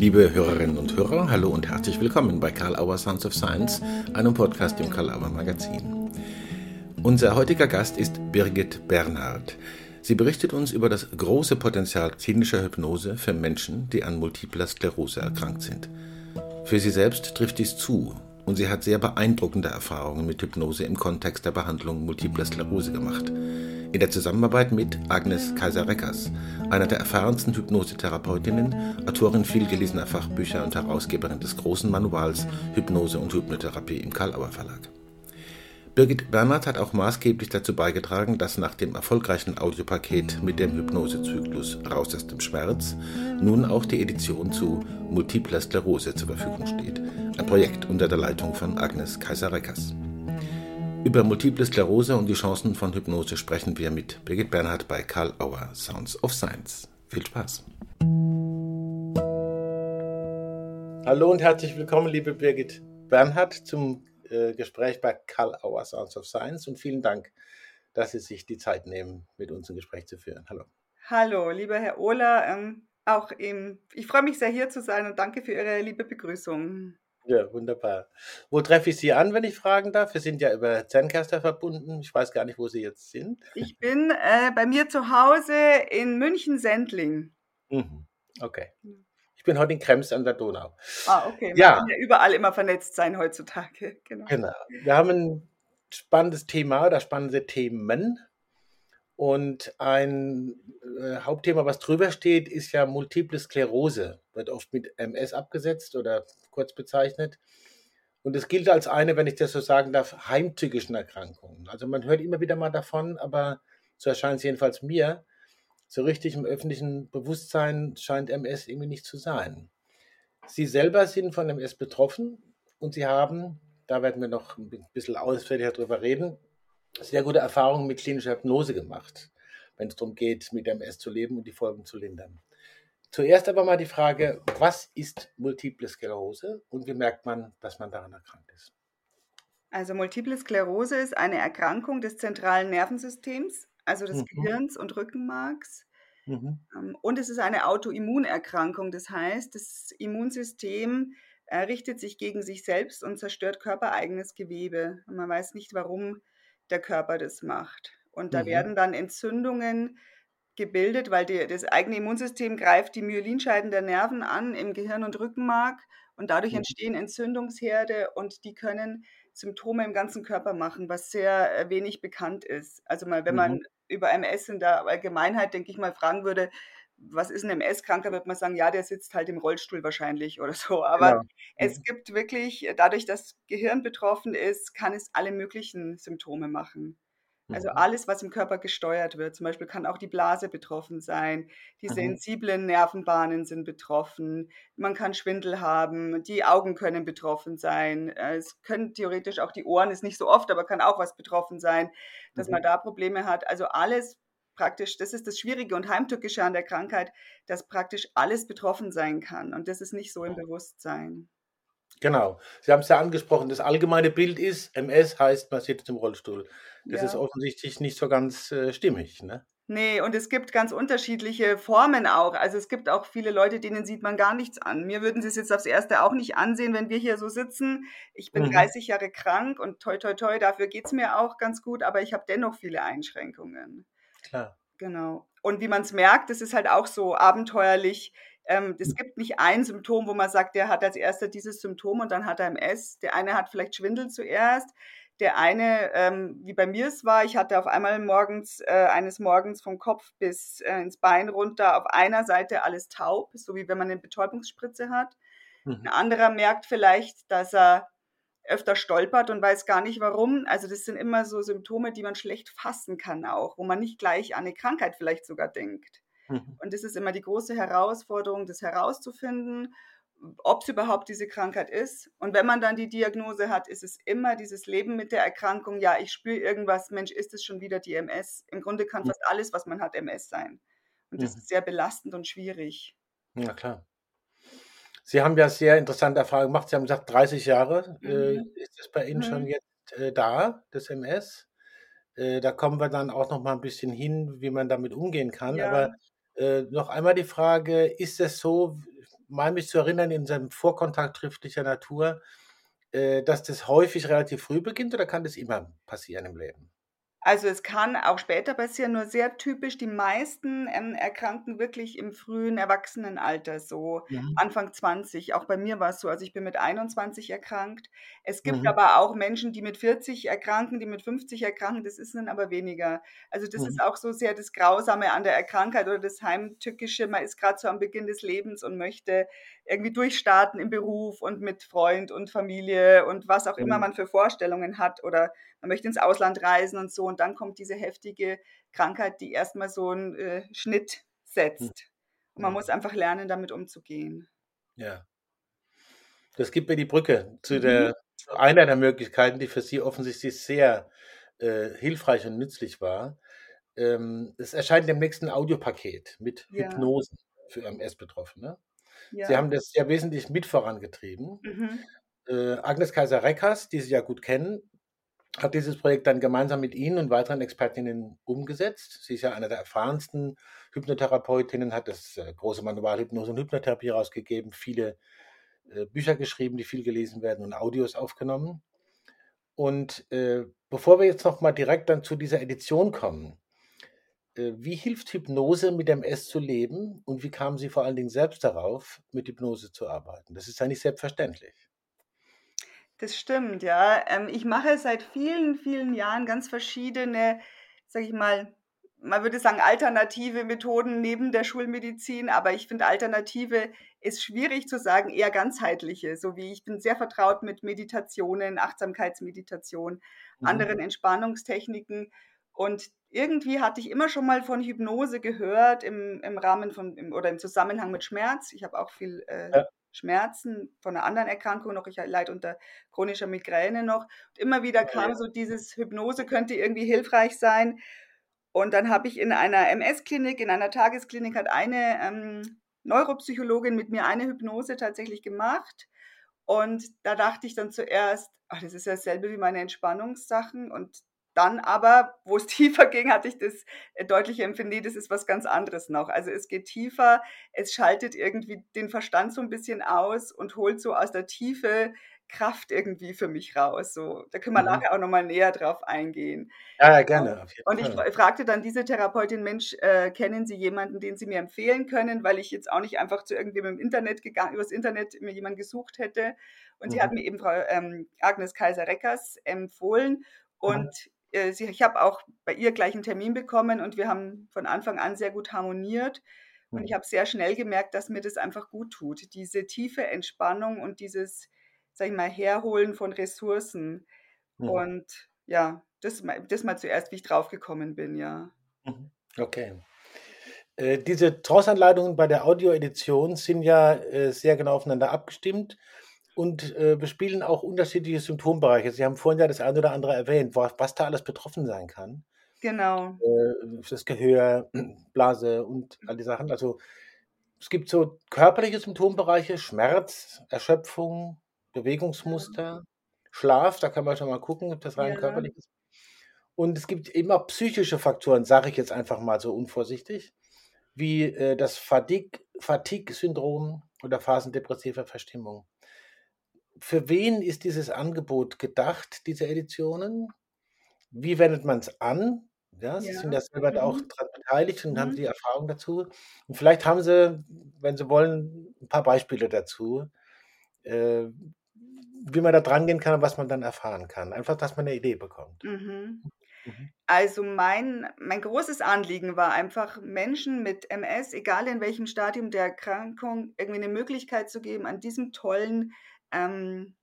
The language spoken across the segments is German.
Liebe Hörerinnen und Hörer, hallo und herzlich willkommen bei Karl Auer Sounds of Science, einem Podcast im Karl Auer Magazin. Unser heutiger Gast ist Birgit Bernhard. Sie berichtet uns über das große Potenzial klinischer Hypnose für Menschen, die an multipler Sklerose erkrankt sind. Für sie selbst trifft dies zu und sie hat sehr beeindruckende Erfahrungen mit Hypnose im Kontext der Behandlung multipler Sklerose gemacht. In der Zusammenarbeit mit Agnes Kaiser-Reckers, einer der erfahrensten Hypnosetherapeutinnen, Autorin vielgelesener Fachbücher und Herausgeberin des großen Manuals Hypnose und Hypnotherapie im Karl-Auer Verlag. Birgit Bernhard hat auch maßgeblich dazu beigetragen, dass nach dem erfolgreichen Audiopaket mit dem Hypnosezyklus Raus aus dem Schmerz nun auch die Edition zu Multipler Sklerose zur Verfügung steht. Ein Projekt unter der Leitung von Agnes Kaiser-Reckers. Über Multiple Sklerose und die Chancen von Hypnose sprechen wir mit Birgit Bernhard bei Karl Auer Sounds of Science. Viel Spaß! Hallo und herzlich willkommen, liebe Birgit Bernhard, zum äh, Gespräch bei Karl Auer Sounds of Science und vielen Dank, dass Sie sich die Zeit nehmen, mit uns ein Gespräch zu führen. Hallo. Hallo, lieber Herr Ohler. Ähm, auch im, ich freue mich sehr, hier zu sein und danke für Ihre liebe Begrüßung. Ja, wunderbar. Wo treffe ich Sie an, wenn ich fragen darf? Wir sind ja über Zencaster verbunden. Ich weiß gar nicht, wo Sie jetzt sind. Ich bin äh, bei mir zu Hause in München-Sendling. Mhm. Okay. Ich bin heute in Krems an der Donau. Ah, okay. Man ja. kann ja überall immer vernetzt sein heutzutage. Genau. genau. Wir haben ein spannendes Thema oder spannende Themen. Und ein äh, Hauptthema, was drüber steht, ist ja Multiple Sklerose. Wird oft mit MS abgesetzt oder kurz bezeichnet. Und es gilt als eine, wenn ich das so sagen darf, heimtückischen Erkrankungen. Also man hört immer wieder mal davon, aber so erscheint es jedenfalls mir so richtig im öffentlichen Bewusstsein scheint MS irgendwie nicht zu sein. Sie selber sind von MS betroffen und Sie haben, da werden wir noch ein bisschen ausführlicher darüber reden, sehr gute Erfahrungen mit klinischer Hypnose gemacht, wenn es darum geht, mit MS zu leben und die Folgen zu lindern. Zuerst aber mal die Frage, was ist Multiple Sklerose und wie merkt man, dass man daran erkrankt ist? Also Multiple Sklerose ist eine Erkrankung des zentralen Nervensystems also des mhm. Gehirns und Rückenmarks. Mhm. Ähm, und es ist eine Autoimmunerkrankung. Das heißt, das Immunsystem äh, richtet sich gegen sich selbst und zerstört körpereigenes Gewebe. Und man weiß nicht, warum der Körper das macht. Und da mhm. werden dann Entzündungen gebildet, weil die, das eigene Immunsystem greift die Myelinscheiden der Nerven an im Gehirn und Rückenmark und dadurch mhm. entstehen Entzündungsherde und die können Symptome im ganzen Körper machen, was sehr äh, wenig bekannt ist. Also mal, wenn man mhm über MS in der Allgemeinheit, denke ich mal, fragen würde, was ist ein MS-Kranker, wird man sagen, ja, der sitzt halt im Rollstuhl wahrscheinlich oder so. Aber ja. es mhm. gibt wirklich, dadurch, dass Gehirn betroffen ist, kann es alle möglichen Symptome machen. Also mhm. alles, was im Körper gesteuert wird. Zum Beispiel kann auch die Blase betroffen sein. Die mhm. sensiblen Nervenbahnen sind betroffen. Man kann Schwindel haben. Die Augen können betroffen sein. Es können theoretisch auch die Ohren, ist nicht so oft, aber kann auch was betroffen sein, dass man da Probleme hat. Also alles praktisch, das ist das Schwierige und Heimtückische an der Krankheit, dass praktisch alles betroffen sein kann. Und das ist nicht so im Bewusstsein. Genau. Sie haben es ja angesprochen, das allgemeine Bild ist, MS heißt, man sitzt im Rollstuhl. Das ja. ist offensichtlich nicht so ganz äh, stimmig, ne? Nee, und es gibt ganz unterschiedliche Formen auch. Also es gibt auch viele Leute, denen sieht man gar nichts an. Mir würden sie es jetzt aufs Erste auch nicht ansehen, wenn wir hier so sitzen. Ich bin mhm. 30 Jahre krank und toi, toi, toi, dafür geht es mir auch ganz gut, aber ich habe dennoch viele Einschränkungen. Klar. Genau. Und wie man es merkt, das ist halt auch so abenteuerlich. Ähm, es gibt nicht ein Symptom, wo man sagt, der hat als erster dieses Symptom und dann hat er MS. Der eine hat vielleicht Schwindel zuerst. Der eine, ähm, wie bei mir es war, ich hatte auf einmal morgens, äh, eines Morgens vom Kopf bis äh, ins Bein runter auf einer Seite alles taub, so wie wenn man eine Betäubungsspritze hat. Mhm. Ein anderer merkt vielleicht, dass er öfter stolpert und weiß gar nicht warum. Also das sind immer so Symptome, die man schlecht fassen kann auch, wo man nicht gleich an eine Krankheit vielleicht sogar denkt. Mhm. Und das ist immer die große Herausforderung, das herauszufinden, ob es überhaupt diese Krankheit ist. Und wenn man dann die Diagnose hat, ist es immer dieses Leben mit der Erkrankung, ja, ich spüre irgendwas, Mensch, ist es schon wieder die MS? Im Grunde kann fast alles, was man hat, MS sein. Und das mhm. ist sehr belastend und schwierig. Ja, klar. Sie haben ja sehr interessante Erfahrungen gemacht. Sie haben gesagt, 30 Jahre äh, mhm. ist es bei Ihnen mhm. schon jetzt äh, da, das MS. Äh, da kommen wir dann auch noch mal ein bisschen hin, wie man damit umgehen kann. Ja. Aber äh, noch einmal die Frage, ist es so, meine mich zu erinnern, in seinem Vorkontakt schriftlicher Natur, äh, dass das häufig relativ früh beginnt oder kann das immer passieren im Leben? Also, es kann auch später passieren, nur sehr typisch. Die meisten, ähm, erkranken wirklich im frühen Erwachsenenalter, so Mhm. Anfang 20. Auch bei mir war es so. Also, ich bin mit 21 erkrankt. Es gibt Mhm. aber auch Menschen, die mit 40 erkranken, die mit 50 erkranken, das ist dann aber weniger. Also, das Mhm. ist auch so sehr das Grausame an der Erkrankheit oder das Heimtückische. Man ist grad so am Beginn des Lebens und möchte irgendwie durchstarten im Beruf und mit Freund und Familie und was auch immer Mhm. man für Vorstellungen hat oder man möchte ins Ausland reisen und so. Und dann kommt diese heftige Krankheit, die erst mal so 'n, äh, Schnitt Hm. setzt. Und man Mhm. muss einfach lernen, damit umzugehen. Ja. Das gibt mir die Brücke zu Mhm. der zu einer der Möglichkeiten, die für Sie offensichtlich sehr, äh, hilfreich und nützlich war. Ähm, es erscheint demnächst 'n Audiopaket mit Ja. Hypnosen für MS-Betroffene. Sie Ja. haben das ja wesentlich mit vorangetrieben. Mhm. Äh, Agnes Kaiser-Reckers, die Sie ja gut kennen, hat dieses Projekt dann gemeinsam mit Ihnen und weiteren Expertinnen umgesetzt. Sie ist ja eine der erfahrensten Hypnotherapeutinnen, hat das, äh, große Manual Hypnose und Hypnotherapie rausgegeben, viele, äh, Bücher geschrieben, die viel gelesen werden und Audios aufgenommen. Und, äh, bevor wir jetzt noch mal direkt dann zu dieser Edition kommen, wie hilft Hypnose, mit MS zu leben und wie kamen Sie vor allen Dingen selbst darauf, mit Hypnose zu arbeiten? Das ist ja nicht selbstverständlich. Das stimmt, ja. Ähm, ich mache seit vielen, vielen Jahren ganz verschiedene, sage ich mal man würde sagen, alternative Methoden neben der Schulmedizin, aber ich finde, Alternative ist schwierig zu sagen, eher ganzheitliche, so wie ich bin sehr vertraut mit Meditationen, Achtsamkeitsmeditation, Mhm. anderen Entspannungstechniken. Und irgendwie hatte ich immer schon mal von Hypnose gehört im im Rahmen von im oder im Zusammenhang mit Schmerz. Ich habe auch viel, äh, Ja. Schmerzen von 'ner anderen Erkrankung noch. Ich, leide unter chronischer Migräne noch. Und immer wieder je. kam so dieses Hypnose könnte irgendwie hilfreich sein. Und dann habe ich in einer MS-Klinik in einer Tagesklinik hat eine, ähm, Neuropsychologin mit mir eine Hypnose tatsächlich gemacht. Und da dachte ich dann zuerst: „Ach, das ist ja dasselbe wie meine Entspannungssachen.“ Und dann aber, wo es tiefer ging, hatte ich das, äh, deutliche Empfinden: „Ne, das ist was ganz anderes noch.“ Also, es geht tiefer, es schaltet irgendwie den Verstand so 'n bisschen aus und holt so aus der Tiefe Kraft irgendwie für mich raus, so. Da können wir Mhm. nachher auch noch mal näher drauf eingehen. Ja, ja, Genau. gerne, Und ich fragte dann diese Therapeutin: „Mensch, äh, kennen Sie jemanden, den Sie mir empfehlen können?“ Weil ich jetzt auch nicht einfach zu irgendwem im Internet gegangen übers Internet mir jemanden gesucht hätte. Und sie hat Mhm. mir eben Frau, ähm, Agnes Kaiser-Reckers empfohlen. Und, Mhm. Äh, sie ich habe auch bei ihr gleich 'n Termin bekommen und wir haben von Anfang an sehr gut harmoniert. Und ich Mhm. habe sehr schnell gemerkt, dass mir das einfach guttut. Diese tiefe Entspannung und dieses, sage ich mal, Herholen von Ressourcen. Mhm. Und ja, das mal das mal zuerst, wie ich drauf gekommen bin, ja. Mhm. Okay. Äh, diese Trance-Anleitungen bei der Audioedition sind ja, äh, sehr genau aufeinander abgestimmt und, äh, bespielen auch unterschiedliche Symptombereiche. Sie haben vorhin ja das eine oder andere erwähnt, wa was da alles betroffen sein kann. Genau. Äh, das Gehör, Blase und all die Sachen. Also, es gibt so körperliche Symptombereiche, Schmerz, Erschöpfung, Ja. Bewegungsmuster, Schlaf, da kann man schon mal gucken, ob das rein Ja. körperlich ist. Und es gibt eben auch psychische Faktoren, sage ich jetzt einfach mal so unvorsichtig, wie, äh, das Fatigue-Syndrom oder Phasen depressiver Verstimmung. Für wen ist dieses Angebot gedacht, diese Editionen? Wie wendet man's an? Ja, Sie Ja. sind ja selber da auch Mhm. dran beteiligt und haben Mhm. die Erfahrung dazu. Und vielleicht haben Sie, wenn Sie wollen, 'n paar Beispiele dazu, äh, wie man da drangehen kann und was man dann erfahren kann. Einfach, dass man 'ne Idee bekommt. Mhm. Mhm. Also, mein mein großes Anliegen war einfach, Menschen mit MS, egal in welchem Stadium der Erkrankung, irgendwie 'ne Möglichkeit zu geben, an diesem tollen, ähm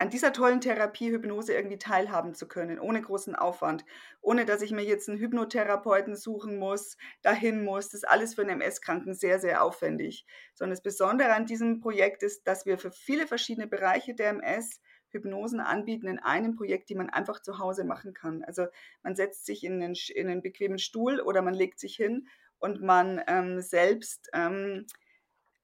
an dieser tollen Therapie Hypnose irgendwie teilhaben zu können, ohne großen Aufwand. Ohne dass ich mir jetzt 'n Hypnotherapeuten suchen muss, dahin muss. Das ist alles für 'n MS-Kranken sehr, sehr aufwendig. Sondern das Besondere an diesem Projekt ist, dass wir für viele verschiedene Bereiche der MS Hypnosen anbieten in einem Projekt, die man einfach zu Hause machen kann. Also, man setzt sich in 'nen Sch in 'nen bequemen Stuhl oder man legt sich hin und man, ähm, selbst, ähm,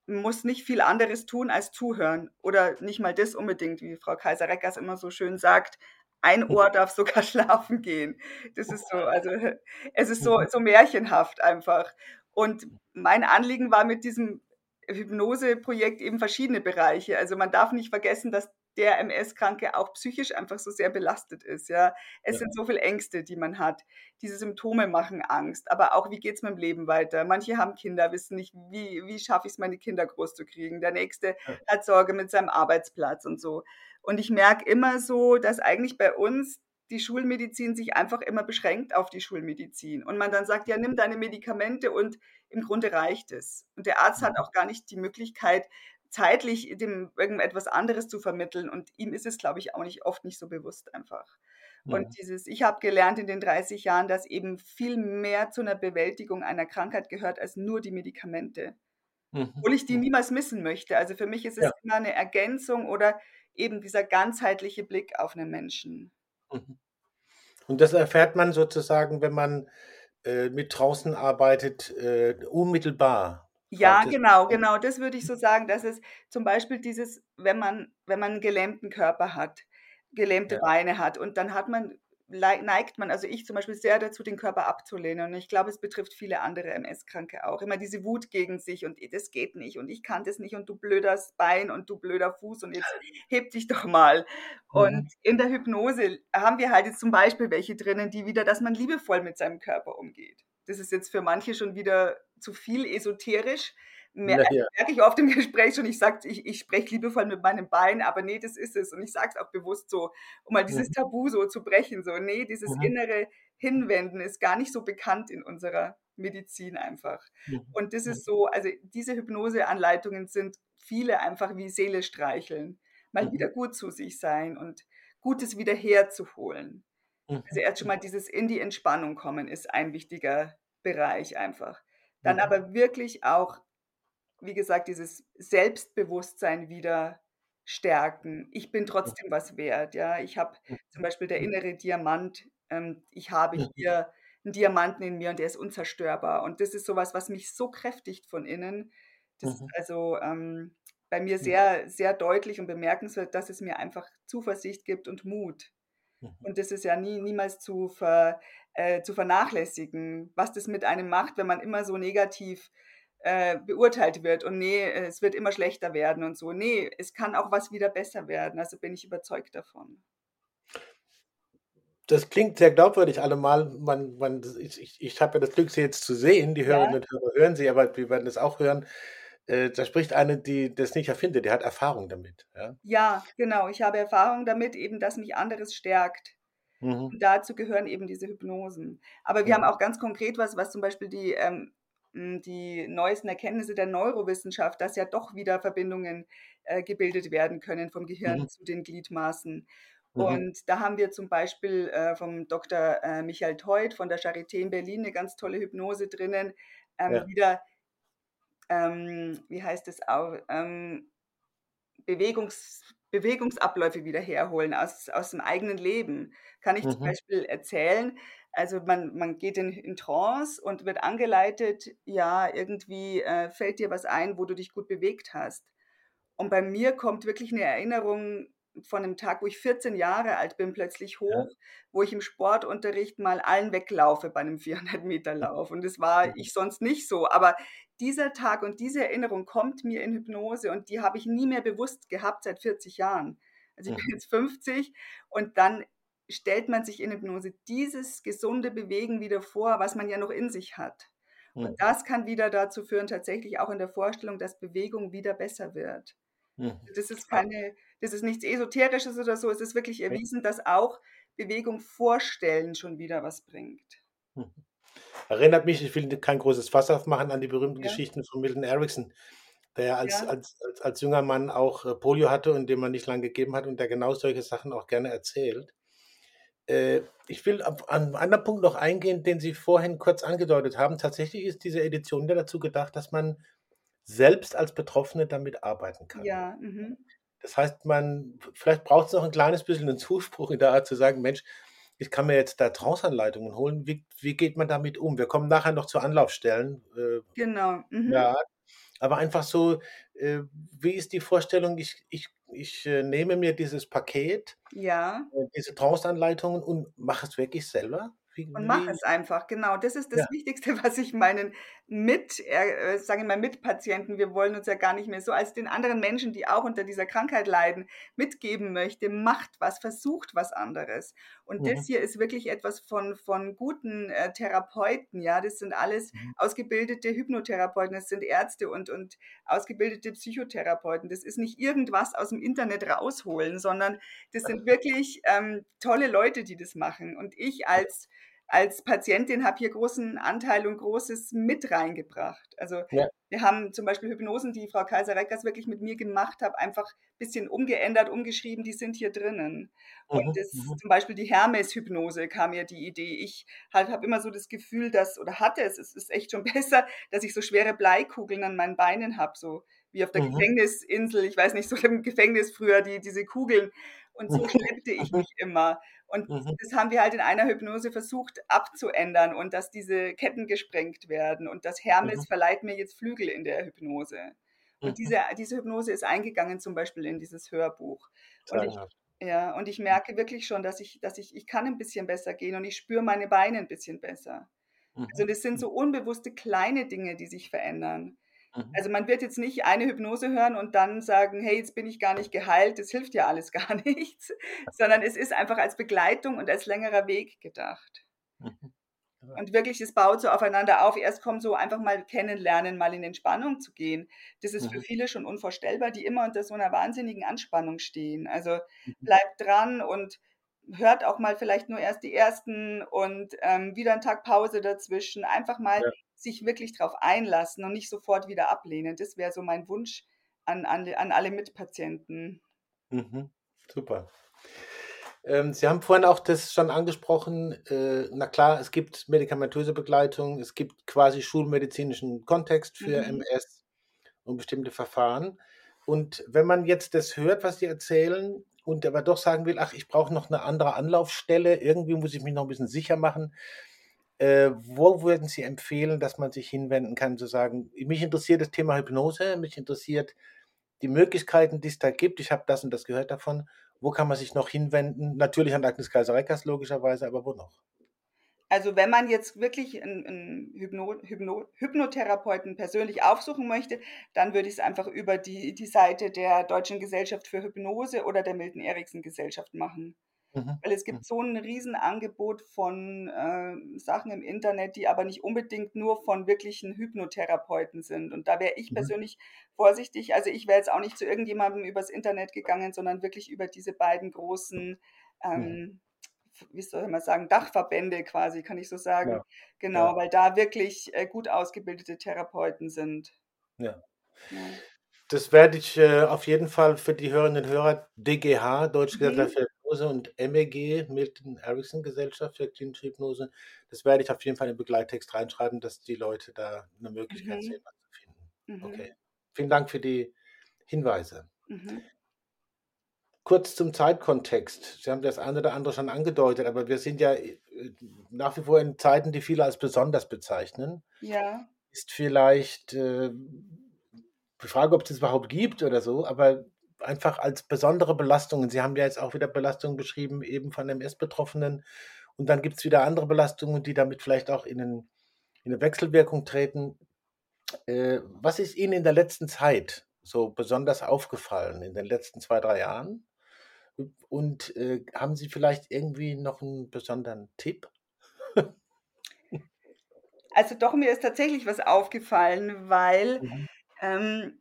muss nicht viel anderes tun als zuhören oder nicht mal das unbedingt, wie Frau Kaiser-Reckers immer so schön sagt: „Ein Ohr darf sogar schlafen gehen.“ Das ist so also, es ist so Mhm. so märchenhaft einfach. Und mein Anliegen war mit diesem Hypnoseprojekt eben verschiedene Bereiche. Also man darf nicht vergessen, dass der MS-Kranke auch psychisch einfach so sehr belastet ist. Ja, es ja. sind so viele Ängste, die man hat. Diese Symptome machen Angst, aber auch wie geht es mit dem Leben weiter? Manche haben Kinder, wissen nicht, wie wie schaffe ich es, meine Kinder groß zu kriegen. Der nächste ja. hat Sorge mit seinem Arbeitsplatz und so. Und ich merke immer so, dass eigentlich bei uns die Schulmedizin sich einfach immer beschränkt auf die Schulmedizin und man dann sagt, ja, nimm deine Medikamente und im Grunde reicht es. Und der Arzt hat mhm. auch gar nicht die Möglichkeit, zeitlich dem irgendetwas anderes zu vermitteln und ihm ist es, glaube ich, auch nicht oft nicht so bewusst einfach. Und ja. dieses, ich habe gelernt in den 30 Jahren, dass eben viel mehr zu einer Bewältigung einer Krankheit gehört als nur die Medikamente. Mhm. Obwohl ich die niemals missen möchte. Also für mich ist es ja. immer eine Ergänzung oder eben dieser ganzheitliche Blick auf einen Menschen. Mhm. Und das erfährt man sozusagen, wenn man äh, mit draußen arbeitet, äh, unmittelbar. Ja, genau, genau. Das würde ich so sagen, dass es zum Beispiel dieses, wenn man, wenn man einen gelähmten Körper hat, gelähmte ja. Beine hat und dann hat man neigt man, also ich zum Beispiel, sehr dazu, den Körper abzulehnen. Und ich glaube, es betrifft viele andere MS-Kranke auch. Immer diese Wut gegen sich und das geht nicht und ich kann das nicht und du blödes Bein und du blöder Fuß und jetzt heb dich doch mal. Mhm. Und in der Hypnose haben wir halt jetzt zum Beispiel welche drinnen, die wieder, dass man liebevoll mit seinem Körper umgeht. Das ist jetzt für manche schon wieder zu viel esoterisch mer ja. merke ich oft im Gespräch schon, ich sage, ich, ich spreche liebevoll mit meinem Bein, aber nee, das ist es. Und ich sage es auch bewusst so, um mal dieses mhm. Tabu so zu brechen. So, nee, dieses mhm. innere Hinwenden ist gar nicht so bekannt in unserer Medizin einfach. Mhm. Und das ist so, also diese Hypnoseanleitungen sind viele einfach wie Seele streicheln, mal mhm. wieder gut zu sich sein und Gutes wieder herzuholen. Also mhm. erst schon mal dieses in die Entspannung kommen ist ein wichtiger Bereich einfach. Dann aber wirklich auch wie gesagt, dieses Selbstbewusstsein wieder stärken. Ich bin trotzdem was wert. Ja, ich habe zum Beispiel der innere Diamant. Ähm, ich habe hier einen Diamanten in mir und der ist unzerstörbar. Und das ist sowas, was mich so kräftigt von innen. Das ist mhm. also ähm, bei mir sehr, sehr deutlich und bemerkenswert, dass es mir einfach Zuversicht gibt und Mut. Mhm. Und das ist ja nie, niemals zu, ver, äh, zu vernachlässigen, was das mit einem macht, wenn man immer so negativ äh, beurteilt wird und nee, es wird immer schlechter werden und so. Nee, es kann auch was wieder besser werden. Also bin ich überzeugt davon. Das klingt sehr glaubwürdig allemal. Man, man, ich ich, ich habe ja das Glück, Sie jetzt zu sehen. Die Hörerinnen ja. und Hörer hören Sie, aber wir werden das auch hören. Äh, da spricht eine, die das nicht erfindet, die hat Erfahrung damit. Ja, ja genau. Ich habe Erfahrung damit, eben, dass mich anderes stärkt. Mhm. Und dazu gehören eben diese Hypnosen. Aber wir mhm. haben auch ganz konkret was, was zum Beispiel die ähm, hm, die neuesten Erkenntnisse der Neurowissenschaft, dass ja doch wieder Verbindungen äh, gebildet werden können vom Gehirn mhm. zu den Gliedmaßen. Mhm. Und da haben wir zum Beispiel äh, vom Dr. Äh, Michael Teut von der Charité in Berlin eine ganz tolle Hypnose drinnen, ähm, ja. wieder, ähm, wie heißt es auch, ähm, Bewegungs, Bewegungsabläufe wieder herholen aus, aus dem eigenen Leben. Kann ich mhm. zum Beispiel erzählen, also man, man geht in, in Trance und wird angeleitet, ja, irgendwie äh, fällt dir was ein, wo du dich gut bewegt hast. Und bei mir kommt wirklich eine Erinnerung von einem Tag, wo ich 14 Jahre alt bin, plötzlich hoch, ja. wo ich im Sportunterricht mal allen weglaufe bei einem 400 Meter Lauf. Und das war mhm. ich sonst nicht so. Aber dieser Tag und diese Erinnerung kommt mir in Hypnose und die habe ich nie mehr bewusst gehabt seit 40 Jahren. Also ich bin mhm. jetzt 50 und dann stellt man sich in Hypnose dieses gesunde Bewegen wieder vor, was man ja noch in sich hat. Und mhm. das kann wieder dazu führen, tatsächlich auch in der Vorstellung, dass Bewegung wieder besser wird. Mhm. Das ist keine, das ist nichts Esoterisches oder so. Es ist wirklich erwiesen, dass auch Bewegung vorstellen schon wieder was bringt. Erinnert mich, ich will kein großes Fass aufmachen, an die berühmten ja. Geschichten von Milton Erickson, der als, ja. als, als, als, junger Mann auch äh, Polio hatte und dem man nicht lange gegeben hat und der genau solche Sachen auch gerne erzählt. Äh, ich will auf einen anderen Punkt noch eingehen, den Sie vorhin kurz angedeutet haben. Tatsächlich ist diese Edition ja dazu gedacht, dass man selbst als Betroffene damit arbeiten kann. Ja. Mhm. Das heißt, man, vielleicht braucht es noch ein kleines bisschen einen Zuspruch in der Art zu sagen, Mensch, ich kann mir jetzt da Trance-Anleitungen holen. Wie, wie geht man damit um? Wir kommen nachher noch zu Anlaufstellen. Äh, genau. Mhm. Ja, aber einfach so, äh, wie ist die Vorstellung, ich, ich ich äh, nehme mir dieses Paket, Ja. diese Trance-Anleitungen und mache es wirklich selber? Und mach es einfach, genau. Das ist das ja. Wichtigste, was ich meinen mit, äh, sagen wir mal, Mitpatienten, wir wollen uns ja gar nicht mehr so als den anderen Menschen, die auch unter dieser Krankheit leiden, mitgeben möchte, macht was, versucht was anderes. Und mhm. das hier ist wirklich etwas von, von guten äh, Therapeuten, ja, das sind alles mhm. ausgebildete Hypnotherapeuten, das sind Ärzte und, und ausgebildete Psychotherapeuten. Das ist nicht irgendwas aus dem Internet rausholen, sondern das sind wirklich ähm, tolle Leute, die das machen. Und ich als als Patientin habe hier großen Anteil und Großes mit reingebracht. Also ja. wir haben zum Beispiel Hypnosen, die Frau Kaiser-Reckers wirklich mit mir gemacht hat, einfach ein bisschen umgeändert, umgeschrieben, die sind hier drinnen. Mhm. Und das, mhm. zum Beispiel die Hermes-Hypnose kam mir die Idee. Ich halt, habe immer so das Gefühl, dass, oder hatte es, es ist echt schon besser, dass ich so schwere Bleikugeln an meinen Beinen habe, so wie auf der mhm. Gefängnisinsel, ich weiß nicht, so im Gefängnis früher, die, diese Kugeln. Und so schleppte ich mich immer. Und mhm. das haben wir halt in einer Hypnose versucht abzuändern und dass diese Ketten gesprengt werden. Und das Hermes mhm. verleiht mir jetzt Flügel in der Hypnose. Und mhm. diese, diese Hypnose ist eingegangen zum Beispiel in dieses Hörbuch. Und ich, ja, und ich merke wirklich schon, dass ich, dass ich, ich kann ein bisschen besser gehen und ich spüre meine Beine ein bisschen besser. Also mhm. das sind so unbewusste kleine Dinge, die sich verändern. Mhm. Also man wird jetzt nicht eine Hypnose hören und dann sagen, hey, jetzt bin ich gar nicht geheilt, das hilft ja alles gar nichts, sondern es ist einfach als Begleitung und als längerer Weg gedacht. Mhm. Und wirklich, es baut so aufeinander auf. Erst kommt so einfach mal kennenlernen, mal in Entspannung zu gehen. Das ist für mhm. viele schon unvorstellbar, die immer unter so einer wahnsinnigen Anspannung stehen. Also bleibt dran und hört auch mal vielleicht nur erst die ersten und ähm, wieder einen Tag Pause dazwischen. Einfach mal ja sich wirklich darauf einlassen und nicht sofort wieder ablehnen. Das wäre so mein Wunsch an, an, an alle Mitpatienten. Mhm, super. Ähm, Sie haben vorhin auch das schon angesprochen. Äh, na klar, es gibt medikamentöse Begleitung, es gibt quasi schulmedizinischen Kontext für mhm. MS und bestimmte Verfahren. Und wenn man jetzt das hört, was Sie erzählen, und aber doch sagen will, ach, ich brauche noch eine andere Anlaufstelle, irgendwie muss ich mich noch ein bisschen sicher machen, äh, wo würden Sie empfehlen, dass man sich hinwenden kann, zu sagen, mich interessiert das Thema Hypnose, mich interessiert die Möglichkeiten, die es da gibt, ich habe das und das gehört davon, wo kann man sich noch hinwenden? Natürlich an Agnes Kaiser-Reckers logischerweise, aber wo noch? Also wenn man jetzt wirklich einen, einen Hypno, Hypno, Hypnotherapeuten persönlich aufsuchen möchte, dann würde ich es einfach über die, die Seite der Deutschen Gesellschaft für Hypnose oder der Milton Erickson Gesellschaft machen. Mhm. Weil es gibt mhm. so ein Riesenangebot von äh, Sachen im Internet, die aber nicht unbedingt nur von wirklichen Hypnotherapeuten sind. Und da wäre ich mhm. persönlich vorsichtig. Also ich wäre jetzt auch nicht zu irgendjemandem übers Internet gegangen, sondern wirklich über diese beiden großen, ähm, wie soll man sagen, Dachverbände quasi, kann ich so sagen. Ja. Genau, ja. weil da wirklich äh, gut ausgebildete Therapeuten sind. Ja. ja. Das werde ich äh, auf jeden Fall für die Hörerinnen und Hörer DGH, Gesellschaft mhm. Hypnose und MEG, Milton Erickson Gesellschaft für klinische Hypnose. Das werde ich auf jeden Fall in den Begleittext reinschreiben, dass die Leute da eine Möglichkeit mhm. sehen, was zu finden. Mhm. Okay. Vielen Dank für die Hinweise. Mhm. Kurz zum Zeitkontext. Sie haben das eine oder andere schon angedeutet, aber wir sind ja äh, nach wie vor in Zeiten, die viele als besonders bezeichnen. Ja. Ist vielleicht äh, die Frage, ob es das überhaupt gibt oder so, aber einfach als besondere Belastungen. Sie haben ja jetzt auch wieder Belastungen beschrieben, eben von MS-Betroffenen. Und dann gibt es wieder andere Belastungen, die damit vielleicht auch in, einen, in eine Wechselwirkung treten. Äh, was ist Ihnen in der letzten Zeit so besonders aufgefallen, in den letzten zwei, drei Jahren? Und äh, haben Sie vielleicht irgendwie noch einen besonderen Tipp? Also doch, mir ist tatsächlich was aufgefallen, weil mhm. ähm,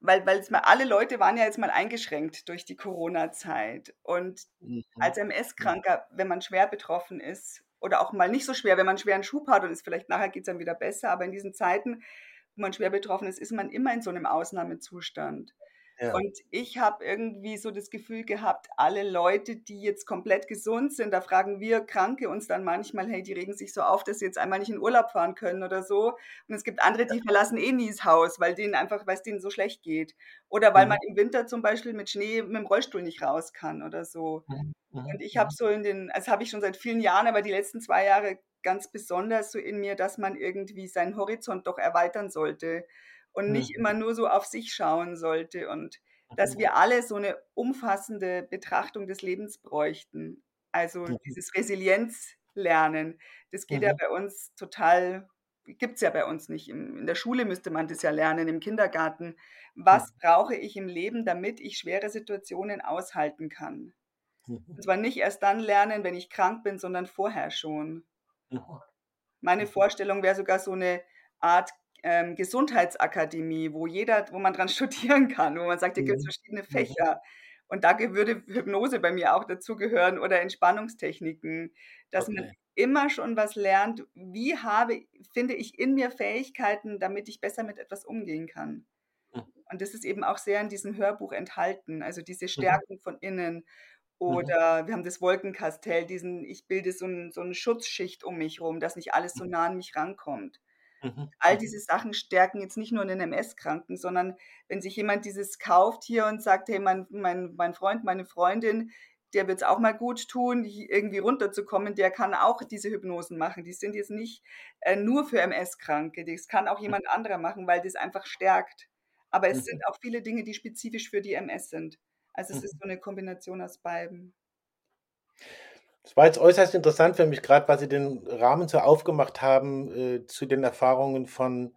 weil, weil es mal alle Leute waren ja jetzt mal eingeschränkt durch die Corona-Zeit. Und mhm. als MS-Kranker, wenn man schwer betroffen ist, oder auch mal nicht so schwer, wenn man einen schweren Schub hat und es vielleicht nachher geht es dann wieder besser, aber in diesen Zeiten, wo man schwer betroffen ist, ist man immer in so einem Ausnahmezustand. Und ich habe irgendwie so das Gefühl gehabt, alle Leute, die jetzt komplett gesund sind, da fragen wir Kranke uns dann manchmal, hey, die regen sich so auf, dass sie jetzt einmal nicht in Urlaub fahren können oder so. Und es gibt andere, die ja. verlassen eh nie das Haus, weil denen einfach, weil es denen so schlecht geht. Oder weil mhm. man im Winter zum Beispiel mit Schnee mit dem Rollstuhl nicht raus kann oder so. Mhm. mhm und ich habe so in den, das habe ich schon seit vielen Jahren, aber die letzten zwei Jahre ganz besonders so in mir, dass man irgendwie seinen Horizont doch erweitern sollte und nicht mhm. immer nur so auf sich schauen sollte und dass wir alle so eine umfassende Betrachtung des Lebens bräuchten. Also mhm. dieses Resilienz, lernen. Das geht mhm. ja bei uns total, gibt es ja bei uns nicht. In der Schule müsste man das ja lernen, im Kindergarten. Was mhm. brauche ich im Leben, damit ich schwere Situationen aushalten kann? Mhm. Und zwar nicht erst dann lernen, wenn ich krank bin, sondern vorher schon. Meine Vorstellung wäre sogar so eine Art ähm, Gesundheitsakademie, wo jeder, wo man dran studieren kann, wo man sagt, hier gibt es verschiedene Fächer. Und da würde Hypnose bei mir auch dazu gehören oder Entspannungstechniken, dass okay. man immer schon was lernt, wie habe, finde ich in mir Fähigkeiten, damit ich besser mit etwas umgehen kann. Mhm. Und das ist eben auch sehr in diesem Hörbuch enthalten, also diese mhm. Stärkung mhm. von innen. Mhm. Oder mhm. wir haben das Wolkenkastell, diesen, ich bilde so, ein, so eine Schutzschicht um mich rum, dass nicht alles so nah an mich rankommt. Mhm. All mhm. diese Sachen stärken jetzt nicht nur einen MS-Kranken, sondern wenn sich jemand dieses kauft hier und sagt, hey, mein, mein, mein Freund, meine Freundin, der wird es auch mal gut tun, irgendwie runterzukommen, der kann auch diese Hypnosen machen. Die sind jetzt nicht äh, nur für MS-Kranke, das kann auch jemand anderer machen, weil das einfach stärkt. Aber es mhm. sind auch viele Dinge, die spezifisch für die MS sind. Also es ist so eine Kombination aus beiden. Es war jetzt äußerst interessant für mich, gerade weil Sie den Rahmen so aufgemacht haben äh, zu den Erfahrungen von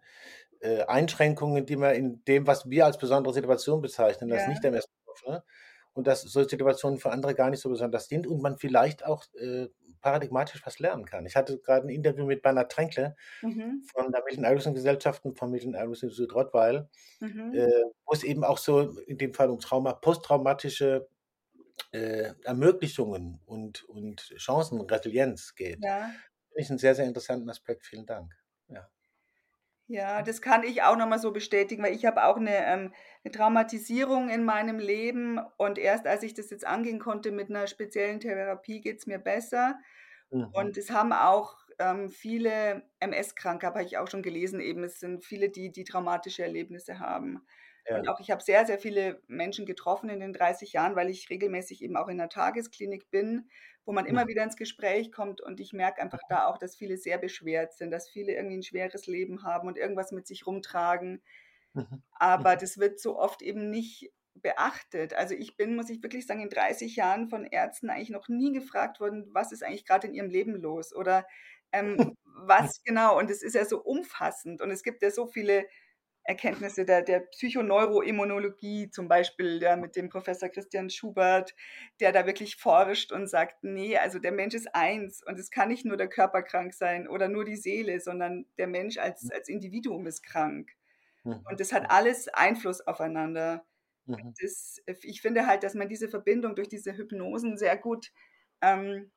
äh, Einschränkungen, die man in dem, was wir als besondere Situation bezeichnen, das ja. nicht der Messbetroffene, und dass solche Situationen für andere gar nicht so besonders sind und man vielleicht auch äh, paradigmatisch was lernen kann. Ich hatte gerade ein Interview mit Bernhard Tränkle mhm. von der Milton Erickson Gesellschaft und vom Milton Erickson Institut Rottweil, mhm. äh, wo es eben auch so in dem Fall um Trauma, posttraumatische äh, Ermöglichungen und, und Chancen, Resilienz geht. Ja. Finde ich einen sehr, sehr interessanten Aspekt. Vielen Dank. Ja. Ja, das kann ich auch nochmal so bestätigen, weil ich habe auch eine, ähm, eine Traumatisierung in meinem Leben und erst als ich das jetzt angehen konnte mit einer speziellen Therapie, geht es mir besser. Mhm. Und es haben auch ähm, viele MS-Kranke, habe ich auch schon gelesen, eben es sind viele, die die traumatische Erlebnisse haben. Ja. Und auch ich habe sehr, sehr viele Menschen getroffen in den 30 Jahren, weil ich regelmäßig eben auch in der Tagesklinik bin, wo man immer mhm. wieder ins Gespräch kommt und ich merke einfach mhm. da auch, dass viele sehr beschwert sind, dass viele irgendwie ein schweres Leben haben und irgendwas mit sich rumtragen. Mhm. Aber das wird so oft eben nicht beachtet. Also ich bin, muss ich wirklich sagen, in 30 Jahren von Ärzten eigentlich noch nie gefragt worden, was ist eigentlich gerade in ihrem Leben los oder ähm, was genau. Und es ist ja so umfassend und es gibt ja so viele Erkenntnisse der, der Psychoneuroimmunologie, zum Beispiel ja, mit dem Professor Christian Schubert, der da wirklich forscht und sagt, nee, also der Mensch ist eins und es kann nicht nur der Körper krank sein oder nur die Seele, sondern der Mensch als, als Individuum ist krank. Mhm. Und das hat alles Einfluss aufeinander. Mhm. Das, ich finde halt, dass man diese Verbindung durch diese Hypnosen sehr gut ähm,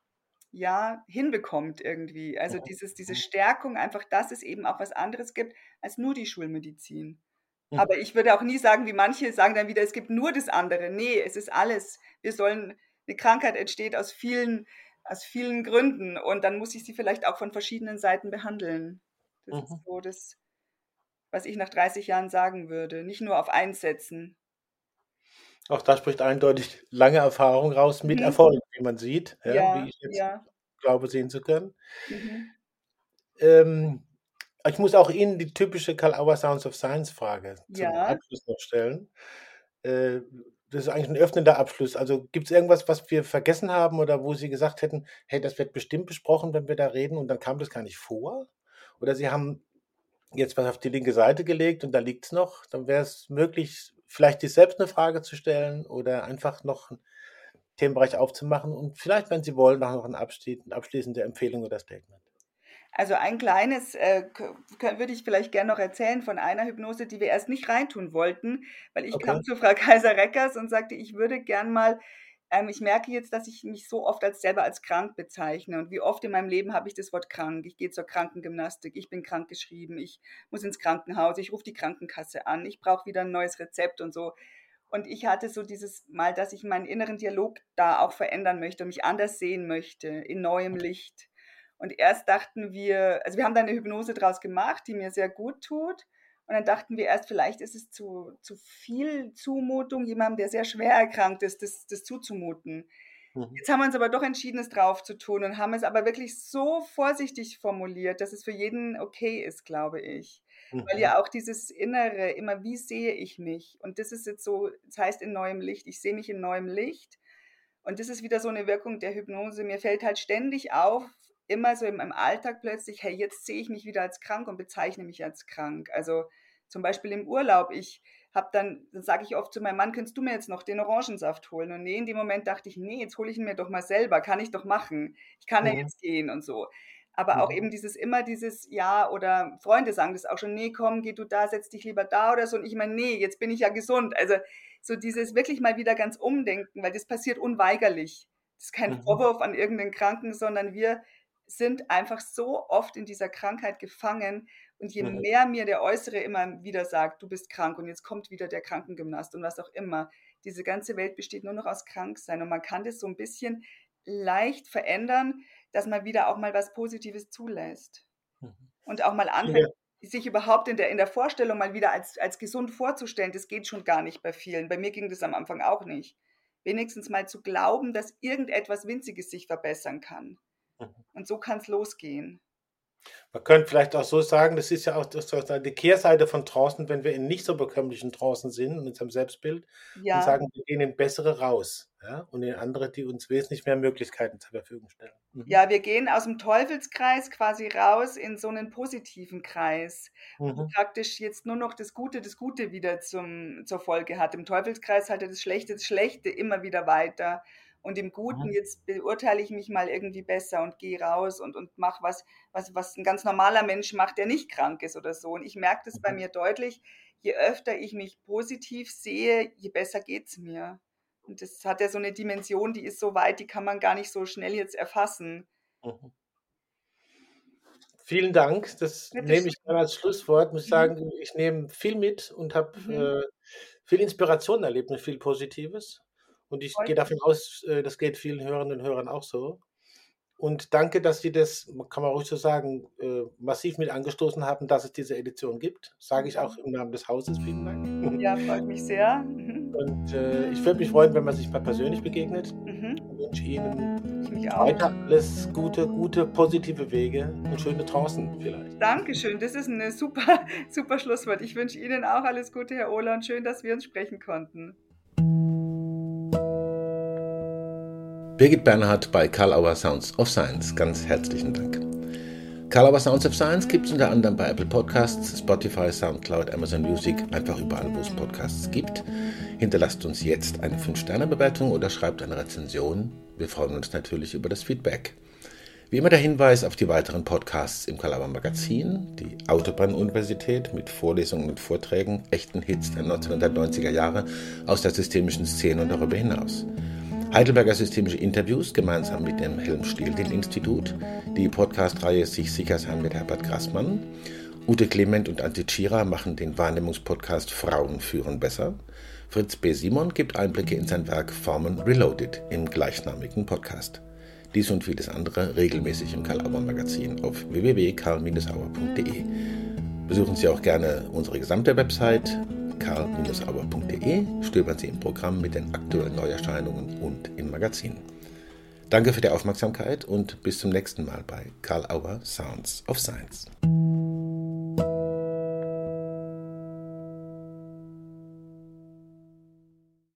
ja, hinbekommt irgendwie. Also dieses, diese Stärkung einfach, dass es eben auch was anderes gibt als nur die Schulmedizin. Mhm. Aber ich würde auch nie sagen, wie manche sagen dann wieder, es gibt nur das andere. Nee, es ist alles. Wir sollen, eine Krankheit entsteht aus vielen, aus vielen Gründen und dann muss ich sie vielleicht auch von verschiedenen Seiten behandeln. Das mhm. ist so das, was ich nach 30 Jahren sagen würde. Nicht nur auf eins setzen. Auch da spricht eindeutig lange Erfahrung raus mit mhm. Erfolg, wie man sieht, ja, ja, wie ich jetzt ja. glaube sehen zu können. Mhm. Ähm, ich muss auch Ihnen die typische Karl Auer Sounds of Science Frage zum. Abschluss noch stellen. Äh, das ist eigentlich ein öffnender Abschluss. Also gibt es irgendwas, was wir vergessen haben oder wo Sie gesagt hätten, hey, das wird bestimmt besprochen, wenn wir da reden und dann kam das gar nicht vor? Oder Sie haben jetzt was auf die linke Seite gelegt und da liegt es noch, dann wäre es möglich, vielleicht sich selbst eine Frage zu stellen oder einfach noch Themenbereich aufzumachen und vielleicht, wenn Sie wollen, noch eine abschließende Empfehlung oder Statement. Also ein kleines äh, würde ich vielleicht gerne noch erzählen von einer Hypnose, die wir erst nicht reintun wollten, weil ich okay. kam zu Frau Kaiser-Reckers und sagte, ich würde gern mal ähm, ich merke jetzt, dass ich mich so oft als selber als krank bezeichne. Und wie oft in meinem Leben habe ich das Wort krank. Ich gehe zur Krankengymnastik, ich bin krank geschrieben, ich muss ins Krankenhaus, ich rufe die Krankenkasse an, ich brauche wieder ein neues Rezept und so. Und ich hatte so dieses Mal, dass ich meinen inneren Dialog da auch verändern möchte und mich anders sehen möchte, in neuem Licht. Und erst dachten wir, also wir haben da eine Hypnose draus gemacht, die mir sehr gut tut. Und dann dachten wir erst, vielleicht ist es zu, zu viel Zumutung, jemandem, der sehr schwer erkrankt ist, das, das zuzumuten. Mhm. Jetzt haben wir uns aber doch entschieden, es drauf zu tun und haben es aber wirklich so vorsichtig formuliert, dass es für jeden okay ist, glaube ich. Mhm. Weil ja auch dieses Innere, immer wie sehe ich mich? Und das ist jetzt so, das heißt in neuem Licht, ich sehe mich in neuem Licht. Und das ist wieder so eine Wirkung der Hypnose. Mir fällt halt ständig auf, immer so im, im Alltag plötzlich, hey, jetzt sehe ich mich wieder als krank und bezeichne mich als krank. Also zum Beispiel im Urlaub, ich habe dann, dann sage ich oft zu meinem Mann, kannst du mir jetzt noch den Orangensaft holen? Und nee, in dem Moment dachte ich, nee, jetzt hole ich ihn mir doch mal selber, kann ich doch machen. Ich kann mhm. ja jetzt gehen und so. Aber auch mhm. eben dieses immer dieses Ja oder Freunde sagen das auch schon, nee, komm, geh du da, setz dich lieber da oder so. Und ich meine, nee, jetzt bin ich ja gesund. Also so dieses wirklich mal wieder ganz umdenken, weil das passiert unweigerlich. Das ist kein mhm. Vorwurf an irgendeinen Kranken, sondern wir sind einfach so oft in dieser Krankheit gefangen. Und je mhm. mehr mir der Äußere immer wieder sagt, du bist krank und jetzt kommt wieder der Krankengymnast und was auch immer, diese ganze Welt besteht nur noch aus Kranksein. Und man kann das so ein bisschen leicht verändern, dass man wieder auch mal was Positives zulässt. Mhm. Und auch mal anfängt, ja. sich überhaupt in der, in der Vorstellung mal wieder als, als gesund vorzustellen. Das geht schon gar nicht bei vielen. Bei mir ging das am Anfang auch nicht. Wenigstens mal zu glauben, dass irgendetwas Winziges sich verbessern kann. Mhm. Und so kann es losgehen. Man könnte vielleicht auch so sagen, das ist ja auch das, die Kehrseite von draußen, wenn wir in nicht so bekömmlichen draußen sind, in unserem Selbstbild, ja. und sagen, wir gehen in bessere raus ja, und in andere, die uns wesentlich mehr Möglichkeiten zur Verfügung stellen. Mhm. Ja, wir gehen aus dem Teufelskreis quasi raus in so einen positiven Kreis, mhm. wo praktisch jetzt nur noch das Gute, das Gute wieder zum, zur Folge hat. Im Teufelskreis hat er das Schlechte, das Schlechte immer wieder weiter. Und im Guten, jetzt beurteile ich mich mal irgendwie besser und gehe raus und, und mache was, was, was ein ganz normaler Mensch macht, der nicht krank ist oder so. Und ich merke das bei mhm. mir deutlich, je öfter ich mich positiv sehe, je besser geht es mir. Und das hat ja so eine Dimension, die ist so weit, die kann man gar nicht so schnell jetzt erfassen. Mhm. Vielen Dank. Das Bitte nehme ich dann als Schlusswort. Ich muss mhm. sagen, ich nehme viel mit und habe mhm. äh, viel Inspiration erlebt und viel Positives. Und ich gehe davon aus, äh, das geht vielen Hörerinnen und Hörern auch so. Und danke, dass Sie das, kann man ruhig so sagen, äh, massiv mit angestoßen haben, dass es diese Edition gibt. Sage ich auch im Namen des Hauses. Vielen Dank. Ja, freut mich sehr. Und äh, ich würde mich freuen, wenn man sich mal persönlich begegnet. Mhm. Ich wünsche Ihnen ich weiter alles Gute, gute, positive Wege und schöne draußen vielleicht. Dankeschön, das ist ein super, super Schlusswort. Ich wünsche Ihnen auch alles Gute, Herr Ohler, und schön, dass wir uns sprechen konnten. Birgit Bernhard bei Karl Auer Sounds of Science. Ganz herzlichen Dank. Karl Auer Sounds of Science gibt es unter anderem bei Apple Podcasts, Spotify, Soundcloud, Amazon Music, einfach überall, wo es Podcasts gibt. Hinterlasst uns jetzt eine 5-Sterne-Bewertung oder schreibt eine Rezension. Wir freuen uns natürlich über das Feedback. Wie immer der Hinweis auf die weiteren Podcasts im Kalauer Magazin, die Autobahn-Universität mit Vorlesungen und Vorträgen, echten Hits der 1990er Jahre aus der systemischen Szene und darüber hinaus. Heidelberger Systemische Interviews gemeinsam mit dem Helm-Stieldin-Institut, die Podcast-Reihe Sich sicher sein mit Herbert Grassmann. Ute Clement und Antje Tschira machen den Wahrnehmungspodcast Frauen führen besser. Fritz B. Simon gibt Einblicke in sein Werk Formen Reloaded im gleichnamigen Podcast. Dies und vieles andere regelmäßig im Karl Auer Magazin auf www.karl-auer.de. Besuchen Sie auch gerne unsere gesamte Website karl-auer.de stöbern Sie im Programm mit den aktuellen Neuerscheinungen und im Magazin. Danke für die Aufmerksamkeit und bis zum nächsten Mal bei Karl Auer Sounds of Science.